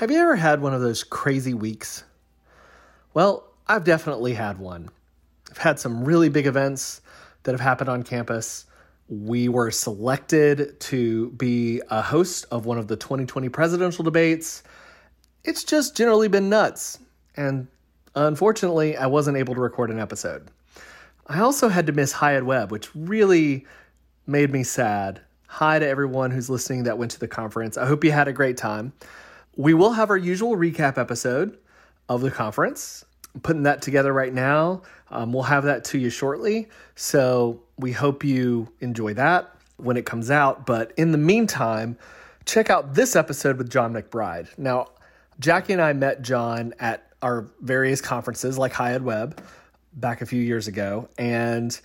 Have you ever had one of those crazy weeks? Well, I've definitely had one. I've had some really big events that have happened on campus. We were selected to be a host of one of the 2020 presidential debates. It's just generally been nuts. And unfortunately, I wasn't able to record an episode. I also had to miss HighEdWeb, which really made me sad. Hi to everyone who's listening that went to the conference. I hope you had a great time. We will have our usual recap episode of the conference. I'm putting that together right now. Um, we'll have that to you shortly. So we hope you enjoy that when it comes out. But in the meantime, check out this episode with John McBride. Now, Jackie and I met John at our various conferences like Ed Web back a few years ago. And,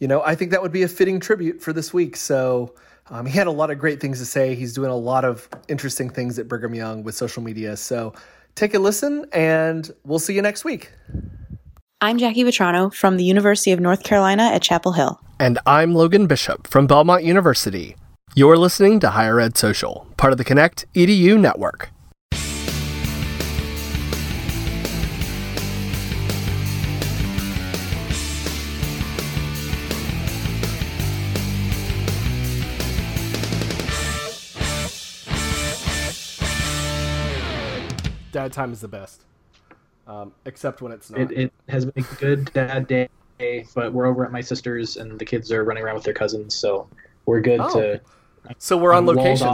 you know, I think that would be a fitting tribute for this week. So um, he had a lot of great things to say. He's doing a lot of interesting things at Brigham Young with social media. So take a listen, and we'll see you next week. I'm Jackie Vetrano from the University of North Carolina at Chapel Hill. And I'm Logan Bishop from Belmont University. You're listening to Higher Ed Social, part of the Connect EDU network. Dad time is the best, um, except when it's not. It, it has been a good dad day, but we're over at my sister's and the kids are running around with their cousins, so we're good Oh. to. so we're on location.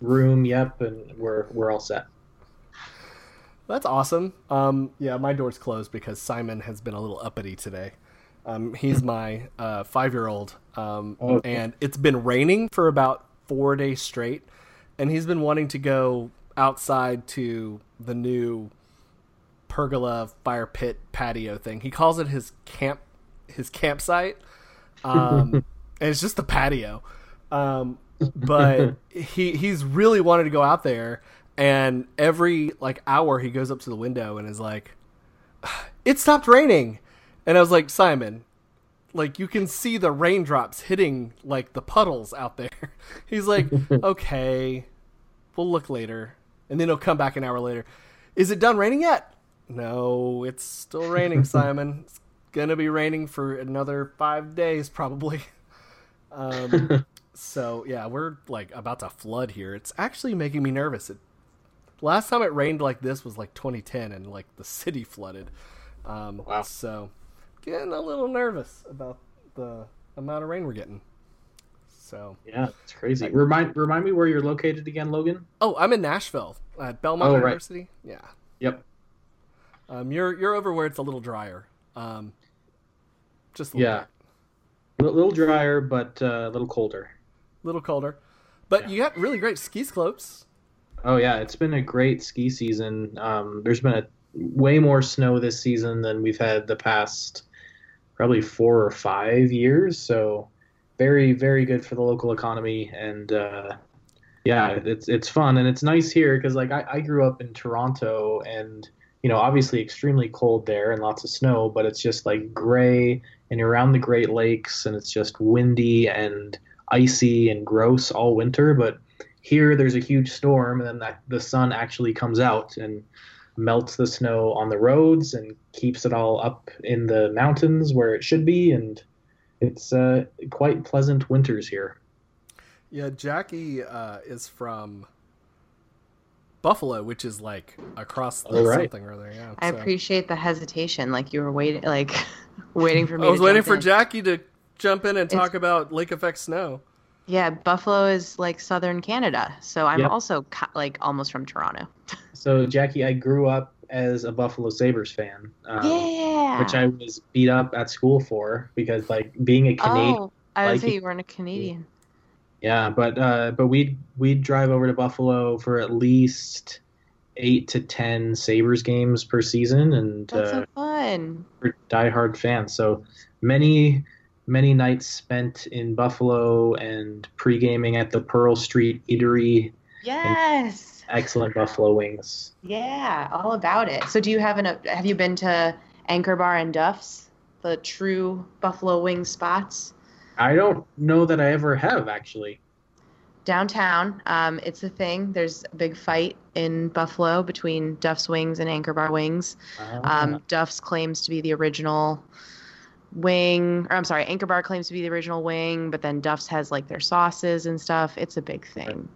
room, yep, and we're we're all set. That's awesome. Um, yeah, my door's closed because Simon has been a little uppity today. Um, he's my uh, five-year-old, um, Oh. and it's been raining for about four days straight, and he's been wanting to go outside to the new pergola fire pit patio thing. He calls it his camp, his campsite, um, and it's just the patio. Um, but he he's really wanted to go out there, and every like hour he goes up to the window and is like, "It stopped raining," and I was like, Simon. Like you can see the raindrops hitting like the puddles out there. He's like, okay, we'll look later. And then he'll come back an hour later. Is it done raining yet? No, it's still raining, Simon. It's gonna be raining for another five days, probably. Um, so yeah, we're like about to flood here. It's actually making me nervous. It, last time it rained like this was like 2010, and like the city flooded. Um, Wow. So getting a little nervous about the amount of rain we're getting. So Yeah, it's crazy. Remind remind me where you're located again, Logan. Oh, I'm in Nashville at Belmont Oh, right. University. Yeah. Yep. Um, you're you're over where it's a little drier. Um, just a little Yeah. bit. A little drier, but uh, a little colder. A little colder, but you got really great ski slopes. Oh yeah, it's been a great ski season. Um, there's been a way more snow this season than we've had the past probably four or five years. So very very good for the local economy and uh, yeah, it's it's fun and it's nice here because like I, I grew up in Toronto and you know obviously extremely cold there and lots of snow, but it's just like gray and you're around the Great Lakes and it's just windy and icy and gross all winter, but here there's a huge storm and then that, the sun actually comes out and melts the snow on the roads and keeps it all up in the mountains where it should be and it's uh, quite pleasant winters here Yeah, Jackie uh, is from Buffalo, which is like across the right. something or other. Yeah. I so- appreciate the hesitation. Like you were waiting, like waiting for me. I was to waiting jump for in. Jackie to jump in and It's- talk about lake effect snow. Yeah, Buffalo is like southern Canada, so I'm Yep. also ki- like almost from Toronto. so jackie i grew up as a buffalo sabres fan um, yeah. which i was beat up at school for because like being a canadian oh, I would like say you weren't a Canadian. Yeah, but uh, but we'd we'd drive over to Buffalo for at least eight to ten Sabres games per season, and That's uh, so fun. we're diehard fans. So many many nights spent in Buffalo and pre gaming at the Pearl Street Eatery. Yes. Excellent Buffalo wings. Yeah, all about it. So, do you have an? Have you been to Anchor Bar and Duff's, the true Buffalo wing spots? I don't know that I ever have actually. downtown. Um, it's a thing. There's a big fight in Buffalo between Duff's Wings and Anchor Bar Wings. Ah, Um, Duff's claims to be the original wing, or I'm sorry, Anchor Bar claims to be the original wing, but then Duff's has like their sauces and stuff. It's a big thing.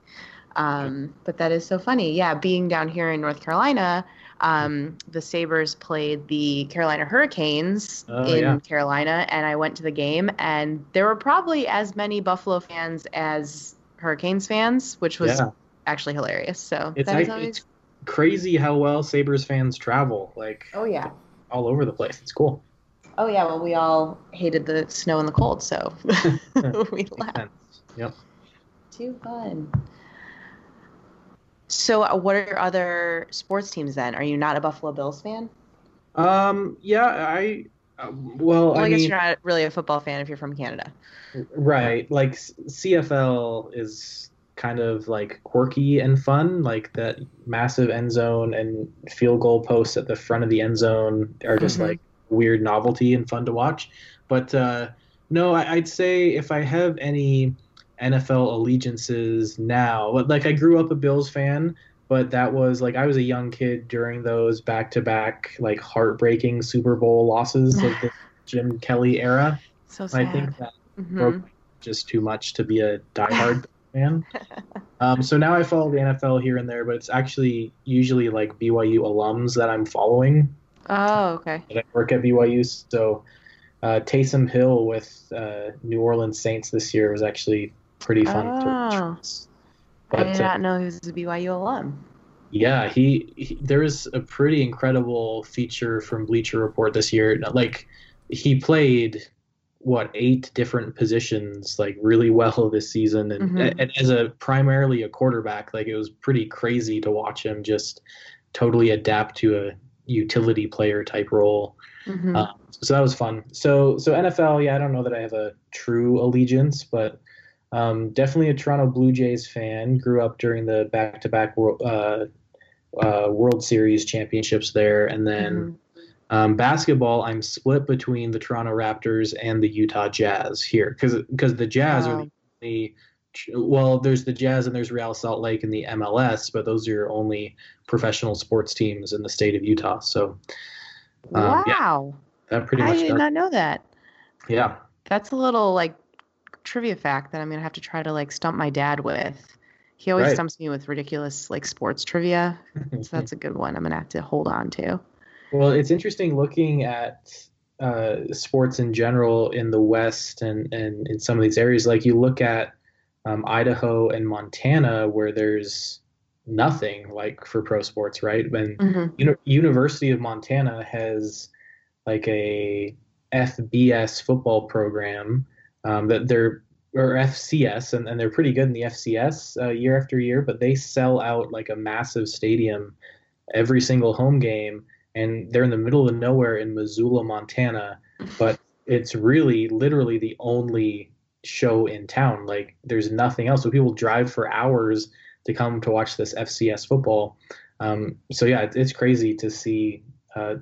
Um, but that is so funny. Yeah, being down here in North Carolina, um, the Sabres played the Carolina Hurricanes Oh, in yeah. Carolina, and I went to the game, and there were probably as many Buffalo fans as Hurricanes fans, which was yeah. actually hilarious. So It's, always- it's crazy how well Sabres fans travel, like oh yeah. all over the place. It's cool. Oh yeah, well we all hated the snow and the cold, so we laughed. Yep. Too fun. So, uh, what are your other sports teams then? Are you not a Buffalo Bills fan? Um. Yeah. I. Uh, well, Well, I, I guess mean, you're not really a football fan if you're from Canada. right. Like CFL is kind of like quirky and fun. Like that massive end zone and field goal posts at the front of the end zone are just Mhm. like weird novelty and fun to watch. But uh, no, I, I'd say if I have any NFL allegiances now, but, like I grew up a Bills fan, but that was like I was a young kid during those back-to-back like heartbreaking Super Bowl losses of the Jim Kelly era. So sad. I think that Mhm. broke just too much to be a diehard fan. Um, so now I follow the NFL here and there, but it's actually usually like BYU alums that I'm following. Oh, okay. I work at BYU. So uh, Taysom Hill with uh, New Orleans Saints this year was actually pretty fun to Oh. watch. I But did uh, not know he was a BYU alum. yeah, he, he there was a pretty incredible feature from Bleacher Report this year. Like he played what eight different positions like really well this season, and, Mhm. and as a primarily a quarterback, like it was pretty crazy to watch him just totally adapt to a utility player type role. Mhm. Uh, so that was fun. So so NFL, yeah, I don't know that I have a true allegiance, but um, definitely a Toronto Blue Jays fan. Grew up during the back-to-back World uh, uh, World Series championships there, and then Mhm. um, basketball. I'm split between the Toronto Raptors and the Utah Jazz here because because the Jazz are the only well, there's the Jazz and there's Real Salt Lake in the MLS, but those are your only professional sports teams in the state of Utah. So um, yeah. wow. that pretty much. I did does- not know that. yeah. That's a little like trivia fact that I'm gonna have to try to like stump my dad with. He always Right. stumps me with ridiculous like sports trivia. So that's a good one. I'm gonna have to hold on to. Well, it's interesting looking at uh, sports in general in the West and, and in some of these areas. Like you look at um, Idaho and Montana, where there's nothing like for pro sports, right? And Mhm. Uni- University of Montana has like a FBS football program um, that they're or FCS, and, and they're pretty good in the FCS uh, year after year, but they sell out like a massive stadium every single home game, and they're in the middle of nowhere in Missoula, Montana, but it's really literally the only show in town. Like there's nothing else, so people drive for hours to come to watch this FCS football. Um, so yeah, it- it's crazy to see uh,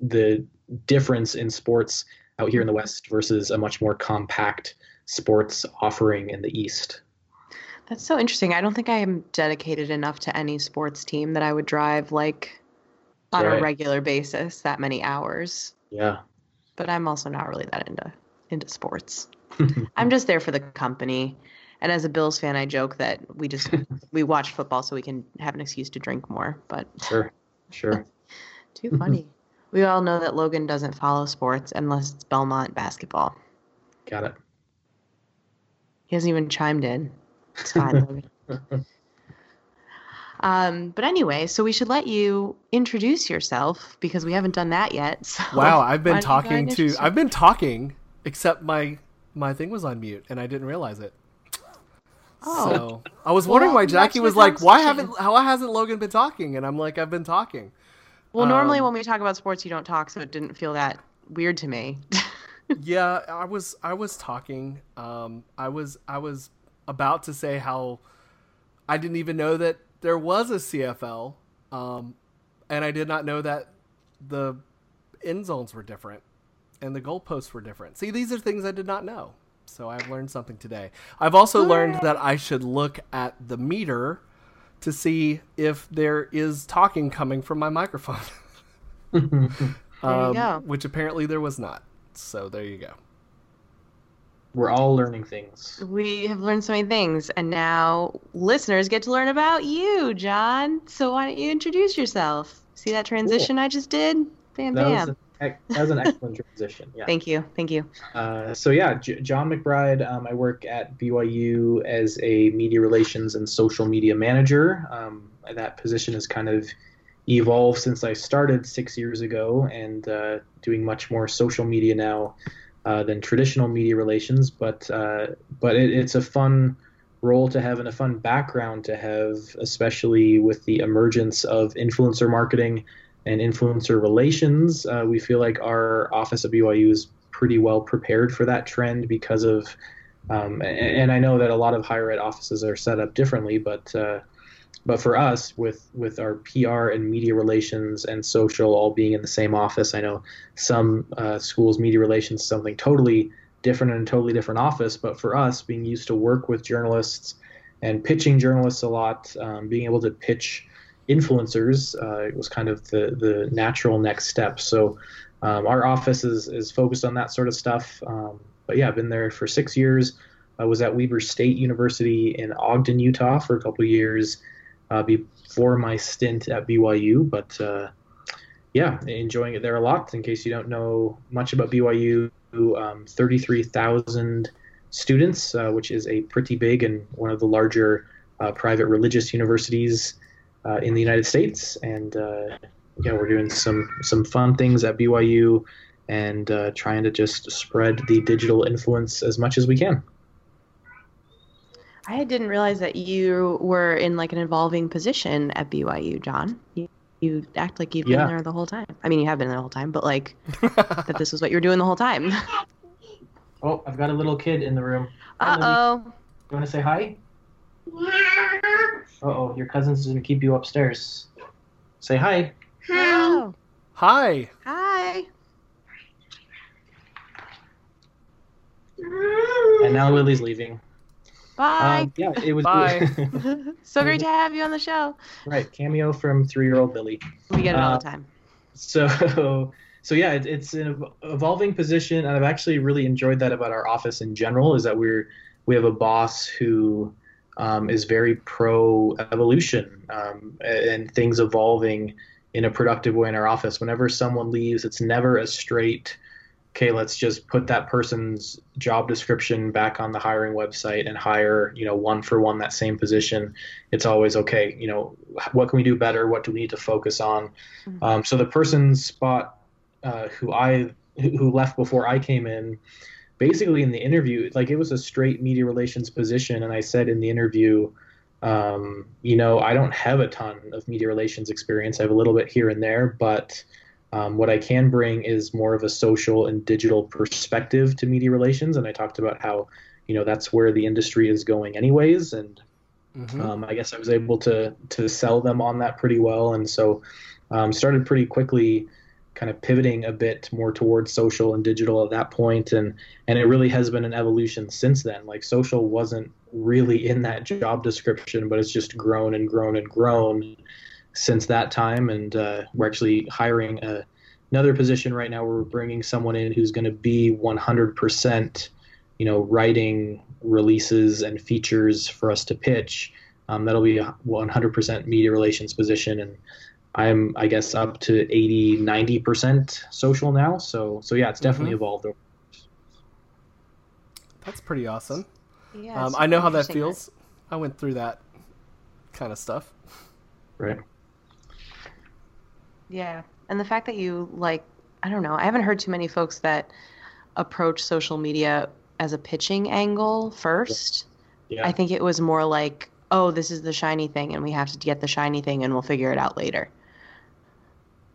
the difference in sports out here in the West versus a much more compact sports offering in the East. That's so interesting. I don't think I am dedicated enough to any sports team that I would drive like on a regular basis that many hours. Yeah. But I'm also not really that into into sports. I'm just there for the company. And as a Bills fan, I joke that we just we watch football so we can have an excuse to drink more. But sure. Sure. too funny. We all know that Logan doesn't follow sports unless it's Belmont basketball. Got it. He hasn't even chimed in. It's fine, Logan. Um, but anyway, so we should let you introduce yourself because we haven't done that yet. So Wow, I've been don't you go ahead talking to introduce I've been talking except my my thing was on mute and I didn't realize it. Oh, So I was wondering Well, why Jackie was like, "Why haven't how hasn't Logan been talking?" And I'm like, "I've been talking." Well, normally um, when we talk about sports, you don't talk, so it didn't feel that weird to me. yeah, I was I was talking. Um, I was I was about to say how I didn't even know that there was a CFL, um, and I did not know that the end zones were different and the goalposts were different. See, these are things I did not know. So I've learned something today. I've also learned that I should look at the meter to see if there is talking coming from my microphone. There you Um, go. Which apparently there was not. So there you go. We're all learning things. We have learned so many things, and now listeners get to learn about you, John. So why don't you introduce yourself? See that transition I just did? Bam, That was, bam. That was an excellent transition. Yeah. Thank you. Thank you. Uh, so yeah, J- John McBride. Um, I work at BYU as a media relations and social media manager. Um, that position has kind of evolved since I started six years ago, and uh, doing much more social media now uh, than traditional media relations. But uh, but it, it's a fun role to have and a fun background to have, especially with the emergence of influencer marketing and influencer relations. Uh, we feel like our office at BYU is pretty well prepared for that trend because of, um, and, and I know that a lot of higher ed offices are set up differently, but uh, but for us, with with our PR and media relations and social all being in the same office, I know some uh, schools media relations something totally different and totally different office. But for us, being used to work with journalists and pitching journalists a lot, um, being able to pitch influencers uh, it was kind of the the natural next step. So um, our office is is focused on that sort of stuff. Um, but yeah, I've been there for six years. I was at Weber State University in Ogden, Utah, for a couple years uh, before my stint at BYU. But uh, yeah, enjoying it there a lot. In case you don't know much about BYU, um, 33,000 students, uh, which is a pretty big and one of the larger uh, private religious universities uh, in the United States. And uh, yeah, we're doing some some fun things at BYU and uh, trying to just spread the digital influence as much as we can. I didn't realize that you were in like an evolving position at BYU, John. You, you act like you've Yeah. been there the whole time. I mean, you have been there the whole time, but like that this was what you were doing the whole time. Oh, I've got a little kid in the room. Uh oh. You want to say hi? Uh oh, your cousin's gonna keep you upstairs. Say hi. Hello. Hi. Hi. And now Lily's leaving. Bye. Um, yeah, it was Bye. so great to have you on the show. right. Cameo from three-year-old Billy. We get it all Uh, the time. So, so yeah, it, it's an evolving position, and I've actually really enjoyed that about our office in general. Is that we're we have a boss who um, is very pro evolution um, and things evolving in a productive way in our office. Whenever someone leaves, it's never a straight. Okay, let's just put that person's job description back on the hiring website and hire, you know, one for one that same position. It's always okay. You know, what can we do better? What do we need to focus on? Um, so the person's spot uh, who I who who left before I came in, basically in the interview, like it was a straight media relations position, and I said in the interview, um, you know, I don't have a ton of media relations experience. I have a little bit here and there, but um, what I can bring is more of a social and digital perspective to media relations, and I talked about how, you know, that's where the industry is going anyways, and Mhm. um, I guess I was able to to sell them on that pretty well, and so um, started pretty quickly, kind of pivoting a bit more towards social and digital at that point, and and it really has been an evolution since then. Like social wasn't really in that job description, but it's just grown and grown and grown since that time, and uh, we're actually hiring a, another position right now. We're bringing someone in who's going to be 100% you know, writing releases and features for us to pitch. Um, that'll be a 100% media relations position, and I'm, I guess, up to 80, 90% social now. So, so yeah, it's definitely Mhm. evolved. Over. That's pretty awesome. Yeah, Um, I know how that interesting feels. I went through that kind of stuff. Right. Yeah. And the fact that you like, I don't know, I haven't heard too many folks that approach social media as a pitching angle first. Yeah. I think it was more like, oh, this is the shiny thing and we have to get the shiny thing and we'll figure it out later.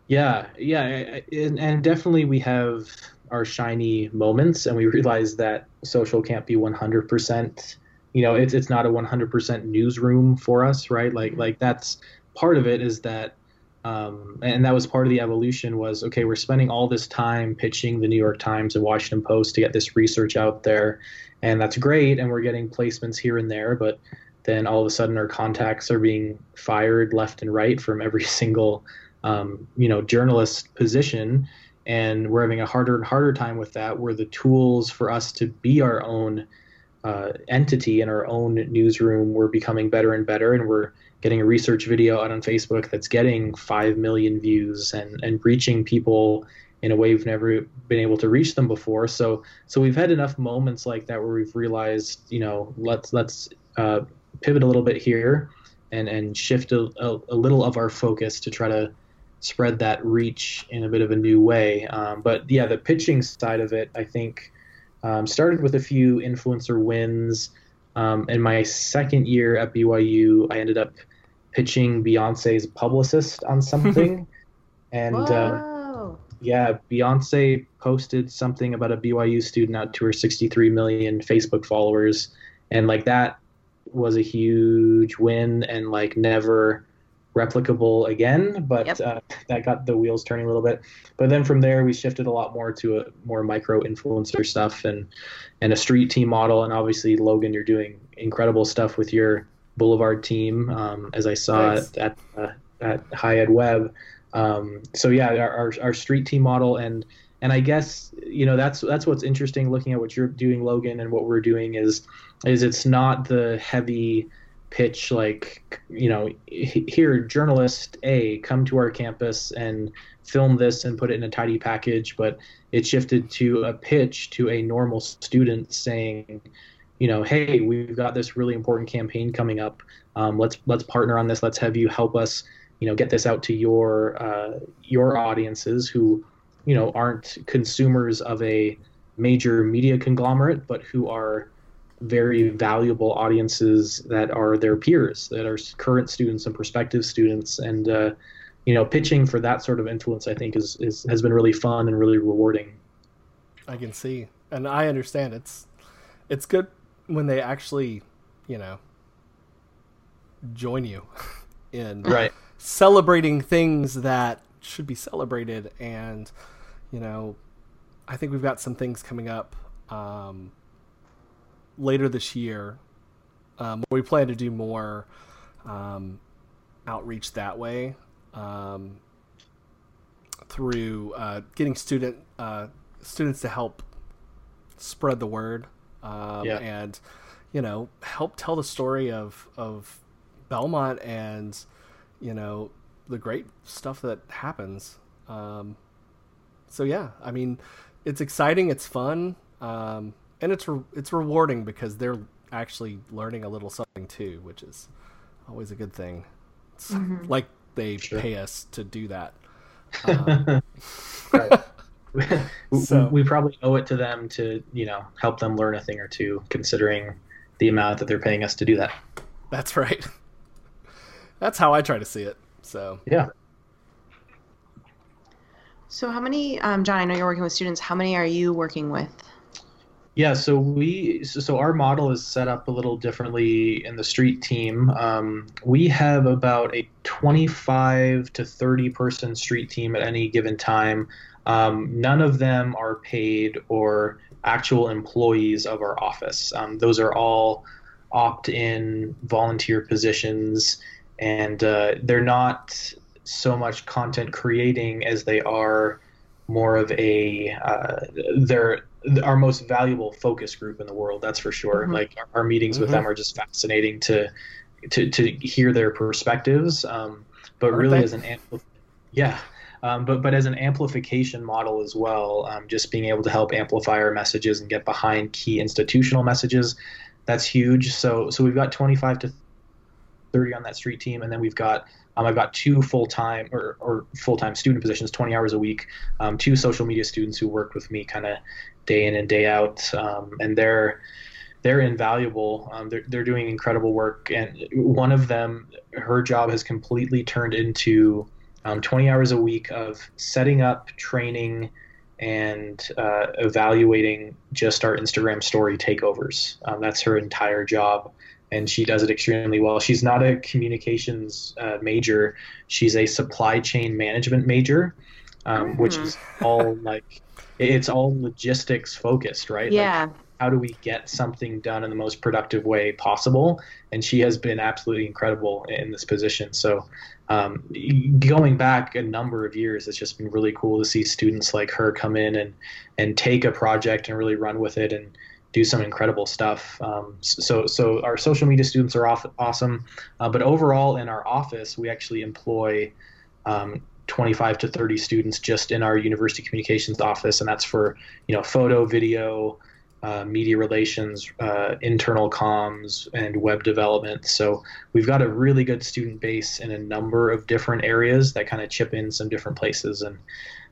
Yeah, yeah, and, and definitely we have our shiny moments, and we realize that social can't be 100%. You know, it's it's not a 100% newsroom for us, right? Like like that's part of it is that Um, and that was part of the evolution was okay we're spending all this time pitching the new york times and washington post to get this research out there and that's great and we're getting placements here and there but then all of a sudden our contacts are being fired left and right from every single um, you know journalist position and we're having a harder and harder time with that where the tools for us to be our own uh, entity in our own newsroom we're becoming better and better and we're getting a research video out on Facebook that's getting 5 million views and, and reaching people in a way we've never been able to reach them before. So so we've had enough moments like that where we've realized, you know, let's let's uh, pivot a little bit here and and shift a, a, a, little of our focus to try to spread that reach in a bit of a new way. Um, but yeah, the pitching side of it, I think, um, started with a few influencer wins. Um, in my second year at BYU, I ended up pitching Beyonce's publicist on something, and uh, yeah, Beyonce posted something about a BYU student out to her 63 million Facebook followers, and like that was a huge win and like never replicable again but yep. uh, that got the wheels turning a little bit but then from there we shifted a lot more to a more micro influencer stuff and and a street team model and obviously logan you're doing incredible stuff with your boulevard team um, as i saw nice. at at, uh, at high ed web um, so yeah our, our street team model and and i guess you know that's that's what's interesting looking at what you're doing logan and what we're doing is is it's not the heavy pitch like you know here journalist a come to our campus and film this and put it in a tidy package but it shifted to a pitch to a normal student saying you know hey we've got this really important campaign coming up. Um, let's let's partner on this. Let's have you help us you know get this out to your uh, your audiences who you know aren't consumers of a major media conglomerate but who are very valuable audiences that are their peers, that are current students and prospective students, and uh, you know, pitching for that sort of influence, I think, is, is has been really fun and really rewarding. I can see, and I understand. It's it's good when they actually, you know, join you in right celebrating things that should be celebrated, and you know, I think we've got some things coming up. Um, later this year. Um, we plan to do more um, outreach that way um, through uh, getting student uh, students to help spread the word um, yeah. and you know help tell the story of of Belmont and you know the great stuff that happens. Um, so yeah, I mean, it's exciting, it's fun. Um, and it's re- it's rewarding because they're actually learning a little something too, which is always a good thing. It's mm-hmm. like they sure. pay us to do that. Um, right. so, we probably owe it to them to you know help them learn a thing or two, considering the amount that they're paying us to do that. That's right. That's how I try to see it. So yeah. So how many, um, John? I know you're working with students. How many are you working with? Yeah, so we so our model is set up a little differently in the street team. Um, we have about a 25 to 30 person street team at any given time. Um, none of them are paid or actual employees of our office. Um, those are all opt-in volunteer positions, and uh, they're not so much content creating as they are more of a uh, they're our most valuable focus group in the world. That's for sure. Mm-hmm. Like our, our meetings mm-hmm. with them are just fascinating to to to hear their perspectives. Um, but Aren't really, they? as an ampli- yeah. Um, but but as an amplification model as well, um, just being able to help amplify our messages and get behind key institutional messages, that's huge. So so we've got 25 to 30 on that street team, and then we've got um, I've got two full time or, or full time student positions, 20 hours a week, um, two social media students who work with me kind of day in and day out, um, and they're they're invaluable. Um, they're they're doing incredible work, and one of them, her job has completely turned into um, 20 hours a week of setting up, training, and uh, evaluating just our Instagram story takeovers. Um, that's her entire job and she does it extremely well. She's not a communications uh, major; she's a supply chain management major, um, mm. which is all like it's all logistics focused, right? Yeah. Like, how do we get something done in the most productive way possible? And she has been absolutely incredible in this position. So, um, going back a number of years, it's just been really cool to see students like her come in and and take a project and really run with it and do some incredible stuff. Um, so, so our social media students are off, awesome, uh, but overall in our office, we actually employ um, 25 to 30 students just in our university communications office, and that's for you know photo, video, uh, media relations, uh, internal comms, and web development. So we've got a really good student base in a number of different areas that kind of chip in some different places, and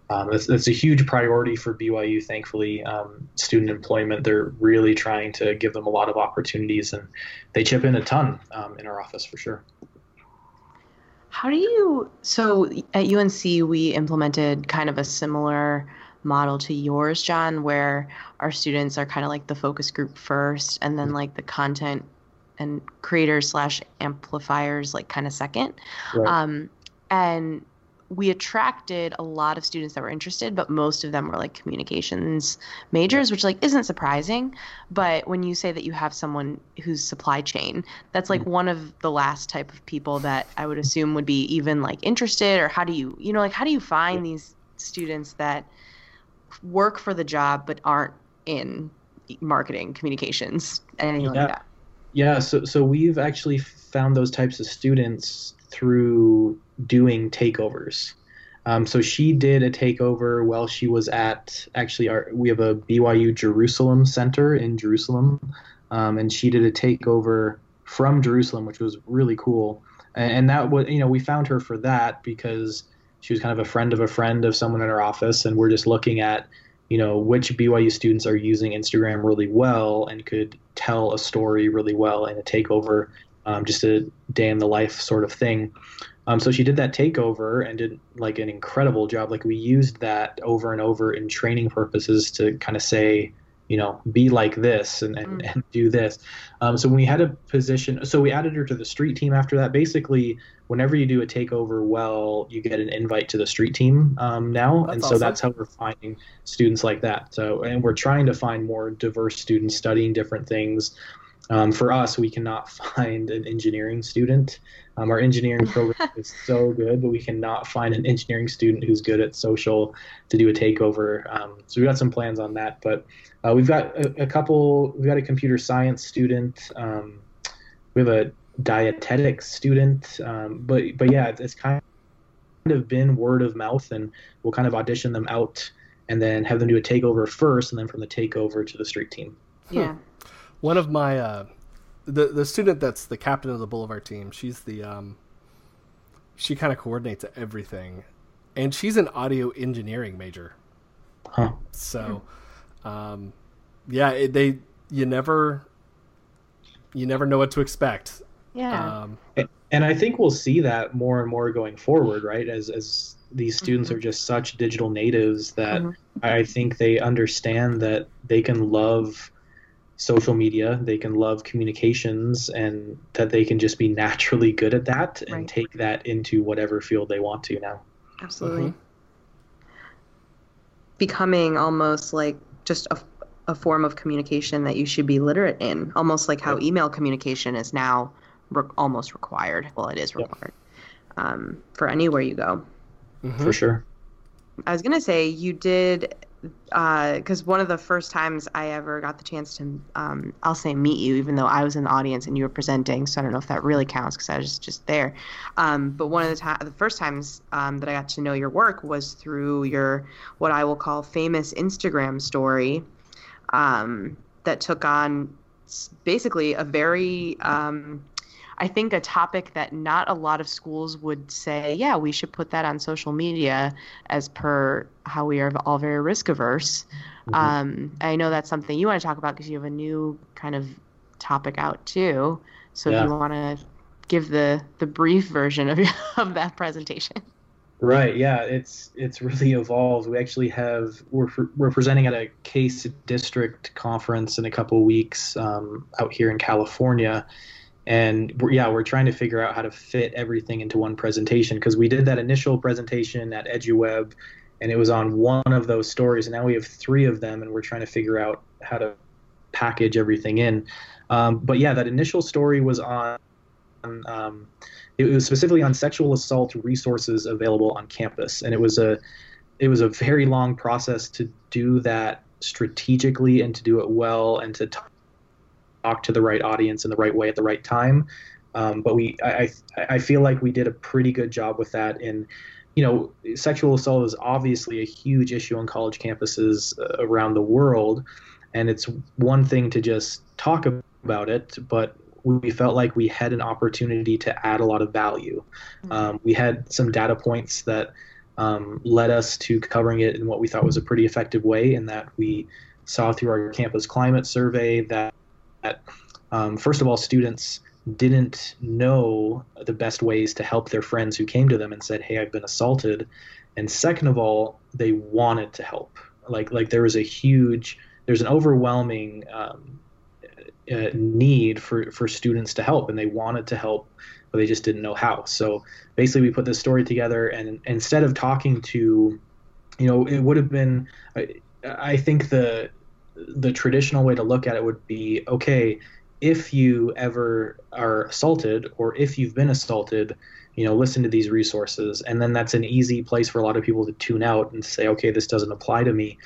um, that's, that's, a huge priority for BYU. Thankfully, um, student employment they're really trying to give them a lot of opportunities, and they chip in a ton um, in our office for sure. How do you? So at UNC, we implemented kind of a similar model to yours, John, where our students are kind of like the focus group first, and then like the content and creators slash amplifiers like kind of second. Right. Um, and we attracted a lot of students that were interested, but most of them were like communications majors, which like isn't surprising. But when you say that you have someone who's supply chain, that's like mm-hmm. one of the last type of people that I would assume would be even like interested. Or how do you, you know, like how do you find these students that work for the job but aren't in marketing, communications, anything yeah. like that. Yeah, so so we've actually found those types of students through doing takeovers. Um, so she did a takeover while she was at actually our we have a BYU Jerusalem Center in Jerusalem, um, and she did a takeover from Jerusalem, which was really cool. And, and that was you know we found her for that because she was kind of a friend of a friend of someone in our office, and we're just looking at, you know, which BYU students are using Instagram really well and could tell a story really well in a takeover, um, just a day in the life sort of thing. Um, so she did that takeover and did like an incredible job. Like we used that over and over in training purposes to kind of say, you know, be like this and, and, mm. and do this. Um, so when we had a position, so we added her to the street team after that. Basically, whenever you do a takeover well, you get an invite to the street team um, now. That's and so awesome. that's how we're finding students like that. So, and we're trying to find more diverse students studying different things. Um, for us, we cannot find an engineering student. Um, our engineering program is so good, but we cannot find an engineering student who's good at social to do a takeover. Um, so we've got some plans on that, but uh, we've got a, a, couple. We've got a computer science student. Um, we have a dietetics student, um, but but yeah, it's kind of been word of mouth, and we'll kind of audition them out and then have them do a takeover first, and then from the takeover to the street team. Yeah. One of my uh, the the student that's the captain of the Boulevard team. She's the um, she kind of coordinates everything, and she's an audio engineering major. Huh. So, um, yeah, it, they you never you never know what to expect. Yeah. Um, and, and I think we'll see that more and more going forward, right? As as these students mm-hmm. are just such digital natives that mm-hmm. I think they understand that they can love social media, they can love communications, and that they can just be naturally good at that and right. take that into whatever field they want to now. Absolutely. Mm-hmm. Becoming almost like just a, a form of communication that you should be literate in, almost like how email communication is now re- almost required. Well, it is required yep. um, for anywhere you go. Mm-hmm. For sure. I was gonna say you did because uh, one of the first times I ever got the chance to, um, I'll say meet you, even though I was in the audience and you were presenting. So I don't know if that really counts because I was just there. Um, but one of the time, the first times um, that I got to know your work was through your what I will call famous Instagram story um, that took on basically a very um, I think a topic that not a lot of schools would say, yeah, we should put that on social media as per how we are all very risk averse. Mm-hmm. Um, I know that's something you want to talk about because you have a new kind of topic out too. So yeah. if you want to give the the brief version of of that presentation. Right. Yeah. It's it's really evolved. We actually have we're we're presenting at a CASE district conference in a couple weeks um, out here in California, and we're, yeah, we're trying to figure out how to fit everything into one presentation because we did that initial presentation at EduWeb, and it was on one of those stories, and now we have three of them, and we're trying to figure out how to package everything in. Um, but yeah, that initial story was on. Um, it was specifically on sexual assault resources available on campus, and it was a it was a very long process to do that strategically and to do it well and to talk, talk to the right audience in the right way at the right time. Um, but we, I, I feel like we did a pretty good job with that. And you know, sexual assault is obviously a huge issue on college campuses uh, around the world, and it's one thing to just talk about it, but we felt like we had an opportunity to add a lot of value. Mm-hmm. Um, we had some data points that um, led us to covering it in what we thought was a pretty effective way, in that we saw through our campus climate survey that, that um, first of all, students didn't know the best ways to help their friends who came to them and said, "Hey, I've been assaulted," and second of all, they wanted to help. Like like there was a huge, there's an overwhelming um, uh, need for for students to help, and they wanted to help but they just didn't know how. So basically, we put this story together, and instead of talking to, you know, it would have been, I, I think the the traditional way to look at it would be okay if you ever are assaulted or if you've been assaulted you know listen to these resources. And then that's an easy place for a lot of people to tune out and say okay this doesn't apply to me.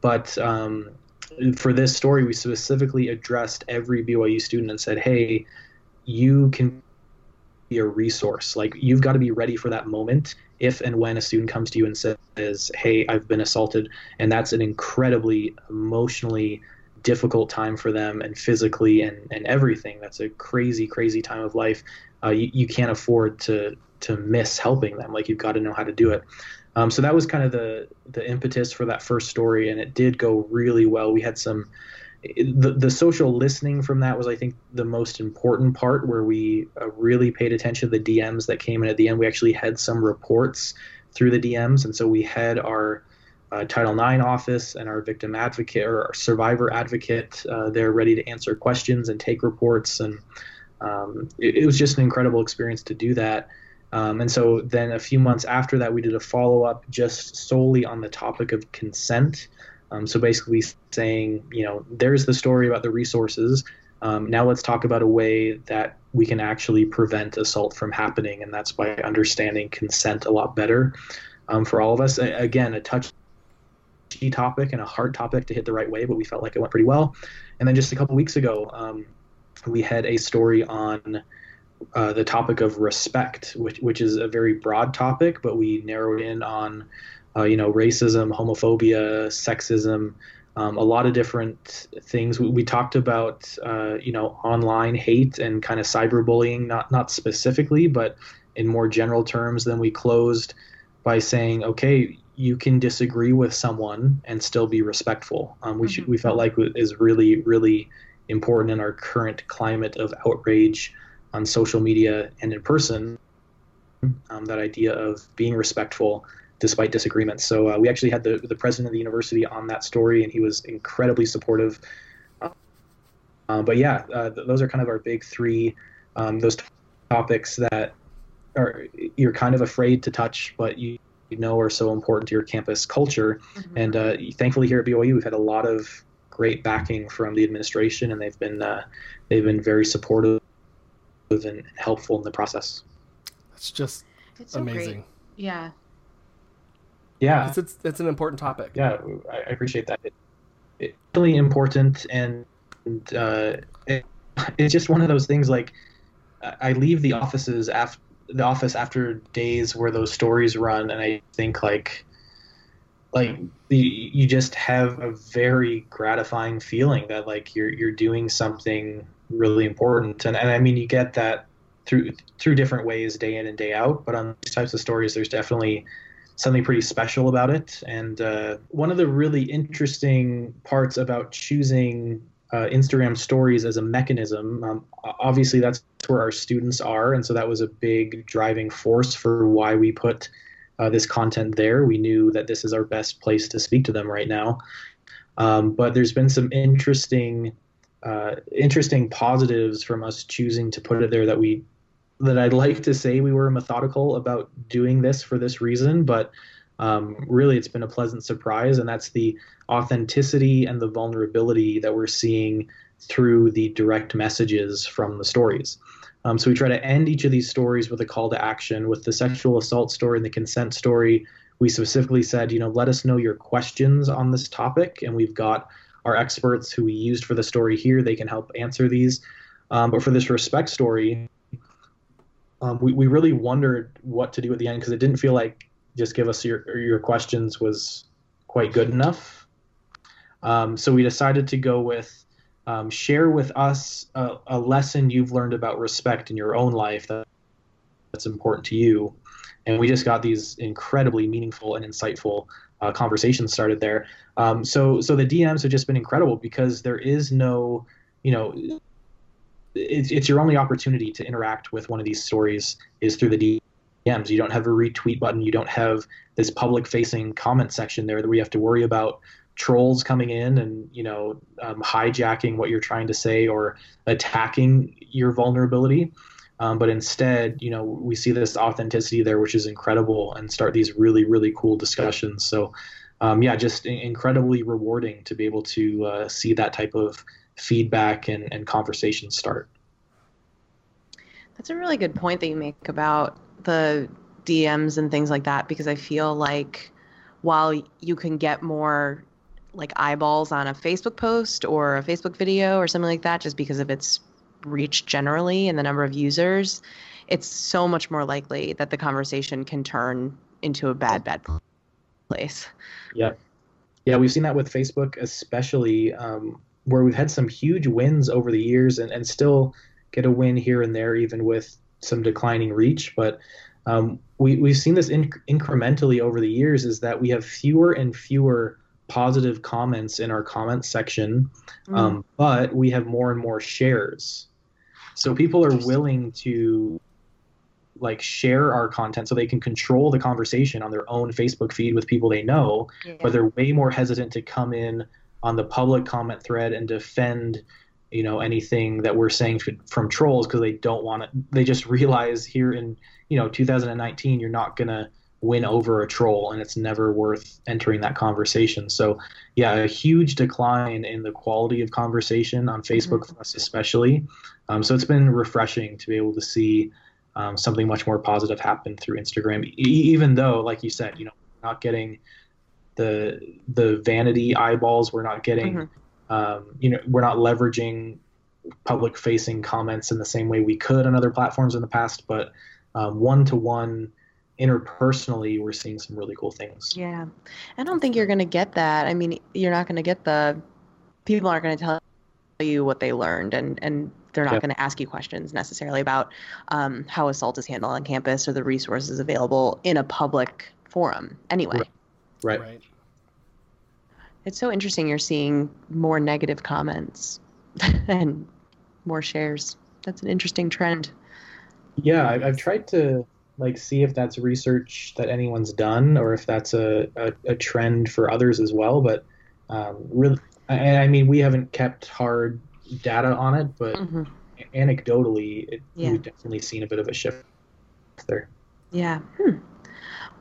But um, for this story we specifically addressed every byu student and said hey you can be a resource. Like you've got to be ready for that moment if and when a student comes to you and says, "Hey, I've been assaulted," and that's an incredibly emotionally difficult time for them and physically and, and everything. That's a crazy, crazy time of life. Uh, you, you can't afford to to miss helping them. Like you've got to know how to do it. Um, so that was kind of the the impetus for that first story, and it did go really well. We had some the, the social listening from that was i think the most important part where we uh, really paid attention to the dms that came in at the end. We actually had some reports through the dms and so we had our uh, title ix office and our victim advocate or our survivor advocate uh, there ready to answer questions and take reports and um, it, it, was just an incredible experience to do that. Um, and so then a few months after that we did a follow-up just solely on the topic of consent um, so basically saying, you know, there's the story about the resources. Um, now let's talk about a way that we can actually prevent assault from happening, and that's by understanding consent a lot better um, for all of us. Again, a touchy topic and a hard topic to hit the right way, but we felt like it went pretty well. And then just a couple weeks ago, um, we had a story on uh, the topic of respect, which which is a very broad topic, but we narrowed in on uh, you know, racism, homophobia, sexism, um, a lot of different things. We, we talked about, uh, you know, online hate and kind of cyberbullying, not not specifically, but in more general terms. Then we closed by saying, okay, you can disagree with someone and still be respectful. Um, we mm-hmm. we felt like is really really important in our current climate of outrage on social media and in person. Um, that idea of being respectful despite disagreements. So uh, we actually had the the president of the university on that story, and he was incredibly supportive. Uh, but yeah, uh, th- those are kind of our big three. Um, those t- topics that are you're kind of afraid to touch, but you, you know are so important to your campus culture. Mm-hmm. And uh, thankfully, here at BYU, we've had a lot of great backing from the administration, and they've been uh, they've been very supportive and helpful in the process. It's just it's so amazing. Great. Yeah, yeah, it's, it's, it's an important topic. Yeah, I, appreciate that. It, it's really important, and uh, it, it's just one of those things. Like, I leave the offices after the office after days where those stories run, and I think like, like you just have a very gratifying feeling that like you're you're doing something really important, and and I mean you get that through through different ways day in and day out. But on these types of stories, there's definitely something pretty special about it. And uh, one of the really interesting parts about choosing uh, Instagram stories as a mechanism, um, obviously that's where our students are. And so that was a big driving force for why we put uh, this content there. We knew that this is our best place to speak to them right now. Um, but there's been some interesting uh, interesting positives from us choosing to put it there that we that I'd like to say we were methodical about doing this for this reason, but um, really it's been a pleasant surprise, and that's the authenticity and the vulnerability that we're seeing through the direct messages from the stories. Um, so we try to end each of these stories with a call to action. With the sexual assault story and the consent story, we specifically said, you know, let us know your questions on this topic, and we've got our experts who we used for the story here. They can help answer these. Um, but for this respect story, um, we, we really wondered what to do at the end because it didn't feel like just give us your your questions was quite good enough. Um, so we decided to go with um, share with us a, a, lesson you've learned about respect in your own life that, that's important to you. And we just got these incredibly meaningful and insightful uh, conversations started there. Um, so so the DMs have just been incredible because there is no, you know, it's, it's your only opportunity to interact with one of these stories is through the DMs. You don't have a retweet button. You don't have this public facing comment section there that we have to worry about trolls coming in and you know um, hijacking what you're trying to say or attacking your vulnerability um, but instead you know we see this authenticity there which is incredible and start these really really cool discussions so um, yeah just incredibly rewarding to be able to uh, see that type of feedback and, and conversation start that's a really good point that you make about the dms and things like that because i feel like while you can get more like eyeballs on a Facebook post or a Facebook video or something like that just because of its reach generally and the number of users, it's so much more likely that the conversation can turn into a bad, bad place. Yeah. Yeah, we've seen that with Facebook, especially um, where we've had some huge wins over the years and, and still get a win here and there, even with some declining reach. But um, we, we've seen this inc- incrementally over the years is that we have fewer and fewer positive comments in our comment section, mm. um, but we have more and more shares. So people are willing to like share our content so they can control the conversation on their own Facebook feed with people they know, yeah. but they're way more hesitant to come in on the public comment thread and defend you know anything that we're saying from trolls because they don't want it they just realize here in you know 2019 you're not going to win over a troll and it's never worth entering that conversation so yeah a huge decline in the quality of conversation on facebook mm-hmm. for us especially um, so it's been refreshing to be able to see um, something much more positive happen through instagram e- even though like you said you know not getting the the vanity eyeballs. We're not getting mm-hmm. um, you know we're not leveraging public facing comments in the same way we could on other platforms in the past but one to one interpersonally we're seeing some really cool things. Yeah. I don't think you're going to get that. I mean you're not going to get the people aren't going to tell you what they learned and and they're not yeah. going to ask you questions necessarily about um, how assault is handled on campus or the resources available in a public forum anyway. Right, right. it's so interesting you're seeing more negative comments and more shares that's an interesting trend yeah I've tried to like see if that's research that anyone's done or if that's a, a, a trend for others as well. But um, really, and I mean, we haven't kept hard data on it, but mm-hmm. anecdotally, it, yeah. we've definitely seen a bit of a shift there. Yeah. Hmm.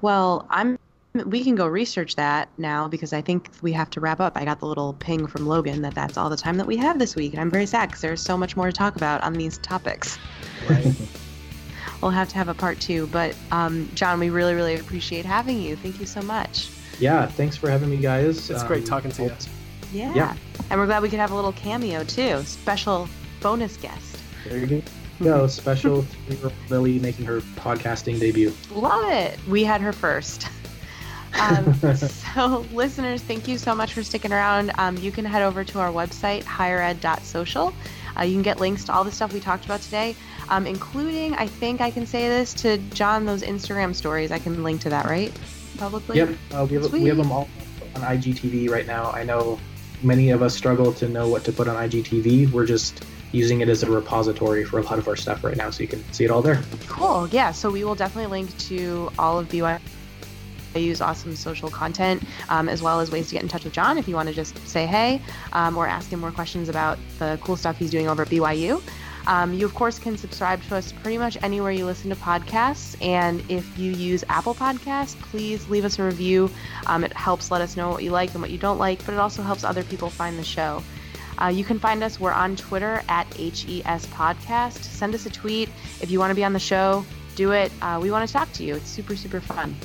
Well, I'm. We can go research that now because I think we have to wrap up. I got the little ping from Logan that that's all the time that we have this week, and I'm very sad because there's so much more to talk about on these topics. Right. we'll have to have a part two. But um, John, we really, really appreciate having you. Thank you so much. Yeah, thanks for having me, guys. It's um, great talking to you. Yeah. yeah. And we're glad we could have a little cameo too. Special bonus guest. There you go. No, Special Lily making her podcasting debut. Love it. We had her first. Um, so, listeners, thank you so much for sticking around. Um, you can head over to our website, highered.social. Uh, you can get links to all the stuff we talked about today um, including, I think I can say this to John, those Instagram stories. I can link to that, right? Publicly? Yep. Uh, we, have, we have them all on IGTV right now. I know many of us struggle to know what to put on IGTV. We're just using it as a repository for a lot of our stuff right now, so you can see it all there. Cool. Yeah. So we will definitely link to all of BYU BYU's awesome social content, um, as well as ways to get in touch with John if you want to just say hey um, or ask him more questions about the cool stuff he's doing over at BYU. Um, you, of course, can subscribe to us pretty much anywhere you listen to podcasts. And if you use Apple Podcasts, please leave us a review. Um, it helps let us know what you like and what you don't like, but it also helps other people find the show. Uh, you can find us. We're on Twitter at HES Podcast. Send us a tweet. If you want to be on the show, do it. Uh, we want to talk to you. It's super, super fun.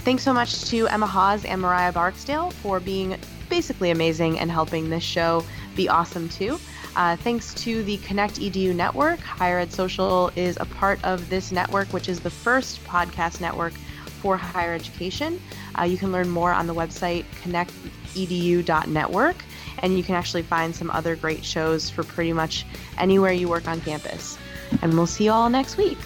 Thanks so much to Emma Hawes and Mariah Barksdale for being basically amazing and helping this show be awesome too. Uh, thanks to the Connect EDU network, Higher Ed Social is a part of this network, which is the first podcast network for higher education. Uh, you can learn more on the website connectedu.network, and you can actually find some other great shows for pretty much anywhere you work on campus. And we'll see you all next week.